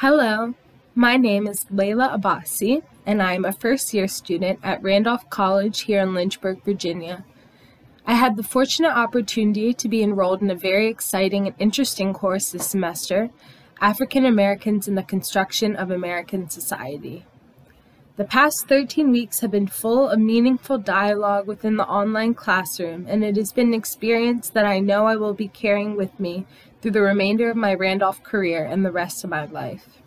Hello, my name is Layla Abbassi, and I am a first year student at Randolph College here in Lynchburg, Virginia. I had the fortunate opportunity to be enrolled in a very exciting and interesting course this semester African Americans in the Construction of American Society. The past 13 weeks have been full of meaningful dialogue within the online classroom, and it has been an experience that I know I will be carrying with me through the remainder of my Randolph career and the rest of my life.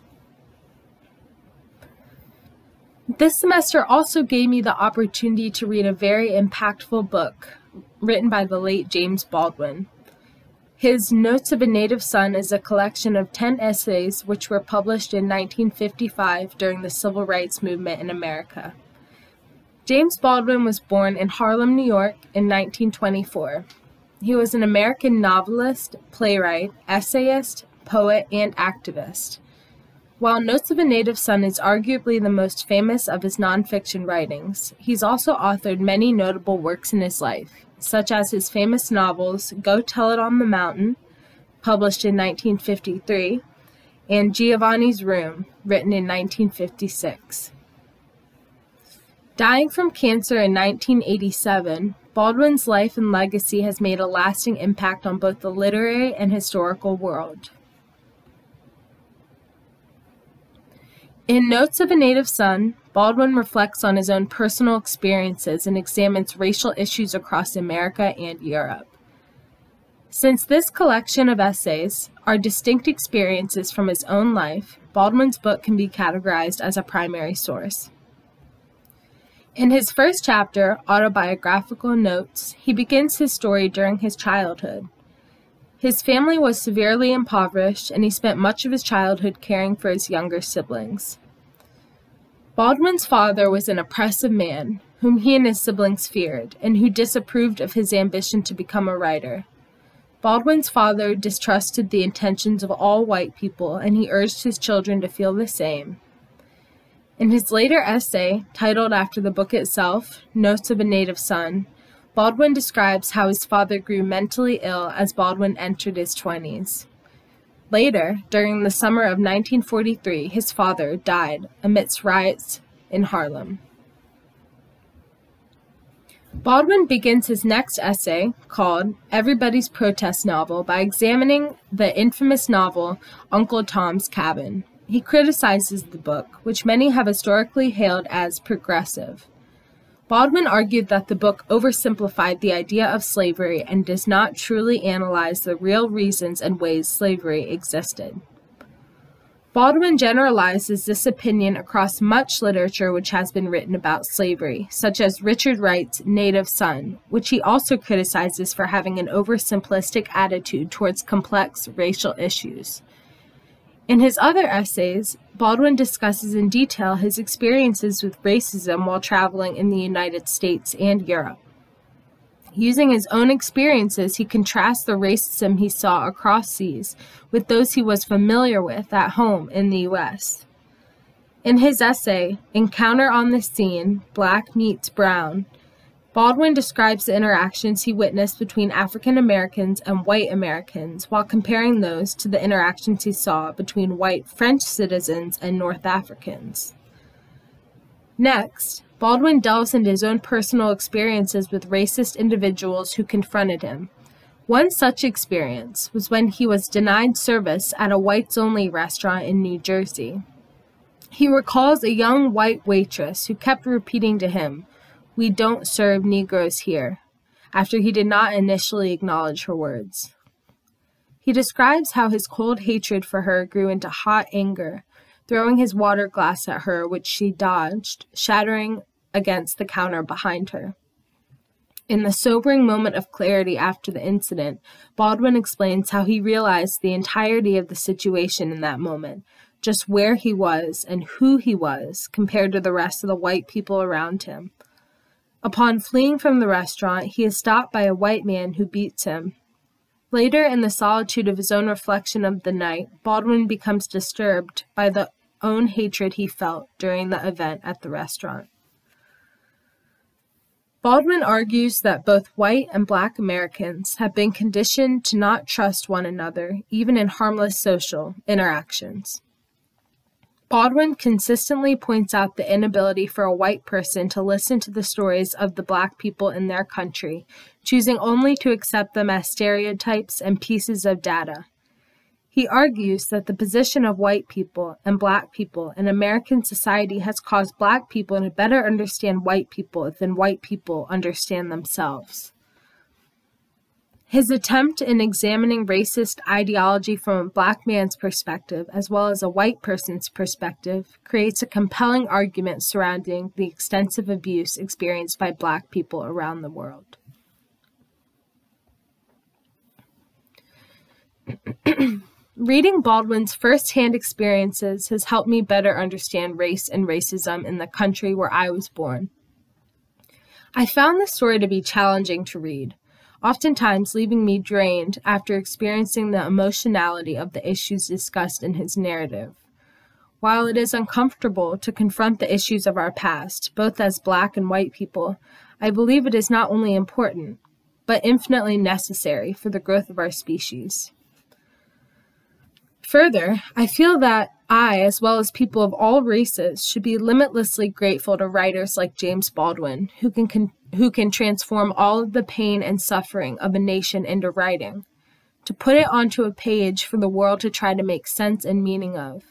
This semester also gave me the opportunity to read a very impactful book written by the late James Baldwin. His Notes of a Native Son is a collection of 10 essays which were published in 1955 during the Civil Rights Movement in America. James Baldwin was born in Harlem, New York in 1924. He was an American novelist, playwright, essayist, poet, and activist. While Notes of a Native Son is arguably the most famous of his nonfiction writings, he's also authored many notable works in his life, such as his famous novels Go Tell It on the Mountain, published in 1953, and Giovanni's Room, written in 1956. Dying from cancer in 1987, Baldwin's life and legacy has made a lasting impact on both the literary and historical world. In Notes of a Native Son, Baldwin reflects on his own personal experiences and examines racial issues across America and Europe. Since this collection of essays are distinct experiences from his own life, Baldwin's book can be categorized as a primary source. In his first chapter, Autobiographical Notes, he begins his story during his childhood. His family was severely impoverished, and he spent much of his childhood caring for his younger siblings. Baldwin's father was an oppressive man, whom he and his siblings feared, and who disapproved of his ambition to become a writer. Baldwin's father distrusted the intentions of all white people, and he urged his children to feel the same. In his later essay, titled after the book itself, Notes of a Native Son, Baldwin describes how his father grew mentally ill as Baldwin entered his 20s. Later, during the summer of 1943, his father died amidst riots in Harlem. Baldwin begins his next essay, called Everybody's Protest Novel, by examining the infamous novel Uncle Tom's Cabin. He criticizes the book, which many have historically hailed as progressive. Baldwin argued that the book oversimplified the idea of slavery and does not truly analyze the real reasons and ways slavery existed. Baldwin generalizes this opinion across much literature which has been written about slavery, such as Richard Wright's Native Son, which he also criticizes for having an oversimplistic attitude towards complex racial issues. In his other essays, Baldwin discusses in detail his experiences with racism while traveling in the United States and Europe. Using his own experiences, he contrasts the racism he saw across seas with those he was familiar with at home in the U.S. In his essay, Encounter on the Seine Black Meets Brown, Baldwin describes the interactions he witnessed between African Americans and white Americans while comparing those to the interactions he saw between white French citizens and North Africans. Next, Baldwin delves into his own personal experiences with racist individuals who confronted him. One such experience was when he was denied service at a whites only restaurant in New Jersey. He recalls a young white waitress who kept repeating to him, we don't serve Negroes here, after he did not initially acknowledge her words. He describes how his cold hatred for her grew into hot anger, throwing his water glass at her, which she dodged, shattering against the counter behind her. In the sobering moment of clarity after the incident, Baldwin explains how he realized the entirety of the situation in that moment, just where he was and who he was compared to the rest of the white people around him. Upon fleeing from the restaurant, he is stopped by a white man who beats him. Later, in the solitude of his own reflection of the night, Baldwin becomes disturbed by the own hatred he felt during the event at the restaurant. Baldwin argues that both white and black Americans have been conditioned to not trust one another, even in harmless social interactions. Baldwin consistently points out the inability for a white person to listen to the stories of the black people in their country, choosing only to accept them as stereotypes and pieces of data. He argues that the position of white people and black people in American society has caused black people to better understand white people than white people understand themselves. His attempt in examining racist ideology from a black man's perspective, as well as a white person's perspective, creates a compelling argument surrounding the extensive abuse experienced by black people around the world. Reading Baldwin's first-hand experiences has helped me better understand race and racism in the country where I was born. I found the story to be challenging to read oftentimes leaving me drained after experiencing the emotionality of the issues discussed in his narrative. While it is uncomfortable to confront the issues of our past, both as black and white people, I believe it is not only important, but infinitely necessary for the growth of our species. Further, I feel that I, as well as people of all races, should be limitlessly grateful to writers like James Baldwin, who can, who can transform all of the pain and suffering of a nation into writing, to put it onto a page for the world to try to make sense and meaning of.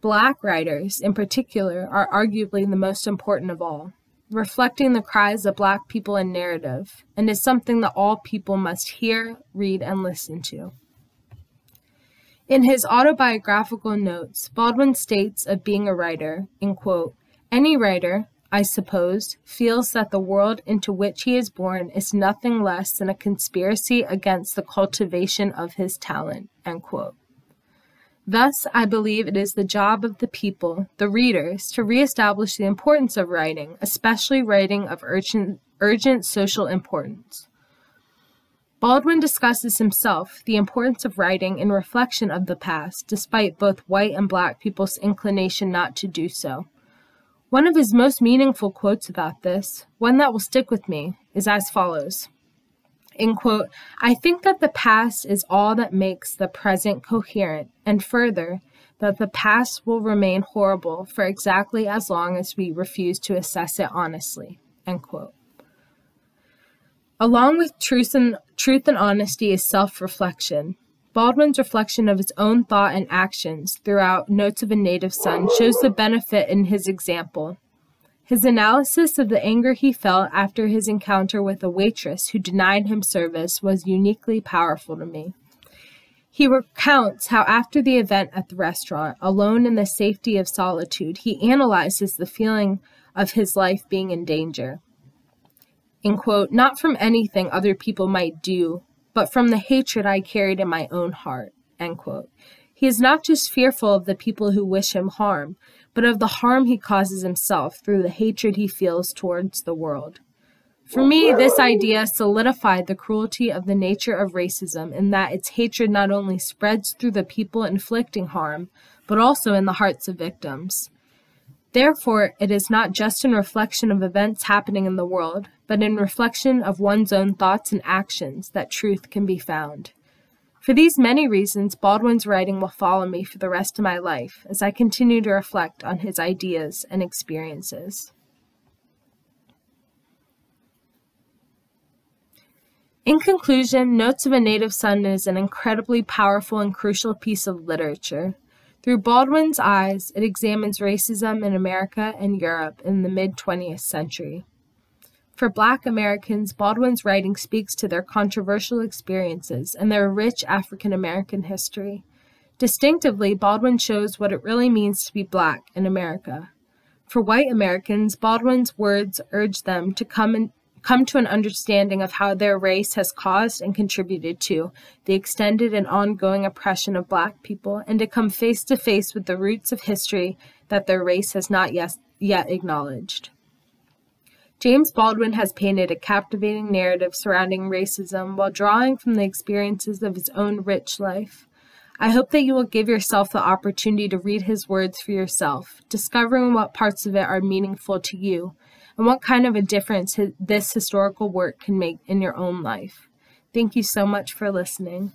Black writers, in particular, are arguably the most important of all, reflecting the cries of Black people in narrative, and is something that all people must hear, read, and listen to. In his autobiographical notes, Baldwin states of being a writer, in quote, any writer, I suppose, feels that the world into which he is born is nothing less than a conspiracy against the cultivation of his talent. Thus, I believe it is the job of the people, the readers, to reestablish the importance of writing, especially writing of urgent, urgent social importance. Baldwin discusses himself the importance of writing in reflection of the past, despite both white and black people's inclination not to do so. One of his most meaningful quotes about this, one that will stick with me, is as follows. In quote, I think that the past is all that makes the present coherent, and further, that the past will remain horrible for exactly as long as we refuse to assess it honestly. End quote. Along with truth and, truth and honesty is self reflection. Baldwin's reflection of his own thought and actions throughout Notes of a Native Son shows the benefit in his example. His analysis of the anger he felt after his encounter with a waitress who denied him service was uniquely powerful to me. He recounts how, after the event at the restaurant, alone in the safety of solitude, he analyzes the feeling of his life being in danger in quote, not from anything other people might do, but from the hatred I carried in my own heart, end quote. He is not just fearful of the people who wish him harm, but of the harm he causes himself through the hatred he feels towards the world. For me, this idea solidified the cruelty of the nature of racism in that its hatred not only spreads through the people inflicting harm, but also in the hearts of victims. Therefore, it is not just in reflection of events happening in the world, but in reflection of one's own thoughts and actions that truth can be found. For these many reasons, Baldwin's writing will follow me for the rest of my life as I continue to reflect on his ideas and experiences. In conclusion, Notes of a Native Son is an incredibly powerful and crucial piece of literature through Baldwin's eyes, it examines racism in America and Europe in the mid 20th century. For Black Americans, Baldwin's writing speaks to their controversial experiences and their rich African American history. Distinctively, Baldwin shows what it really means to be Black in America. For white Americans, Baldwin's words urge them to come in, come to an understanding of how their race has caused and contributed to the extended and ongoing oppression of Black people, and to come face to face with the roots of history that their race has not yet, yet acknowledged. James Baldwin has painted a captivating narrative surrounding racism while drawing from the experiences of his own rich life. I hope that you will give yourself the opportunity to read his words for yourself, discovering what parts of it are meaningful to you, and what kind of a difference this historical work can make in your own life. Thank you so much for listening.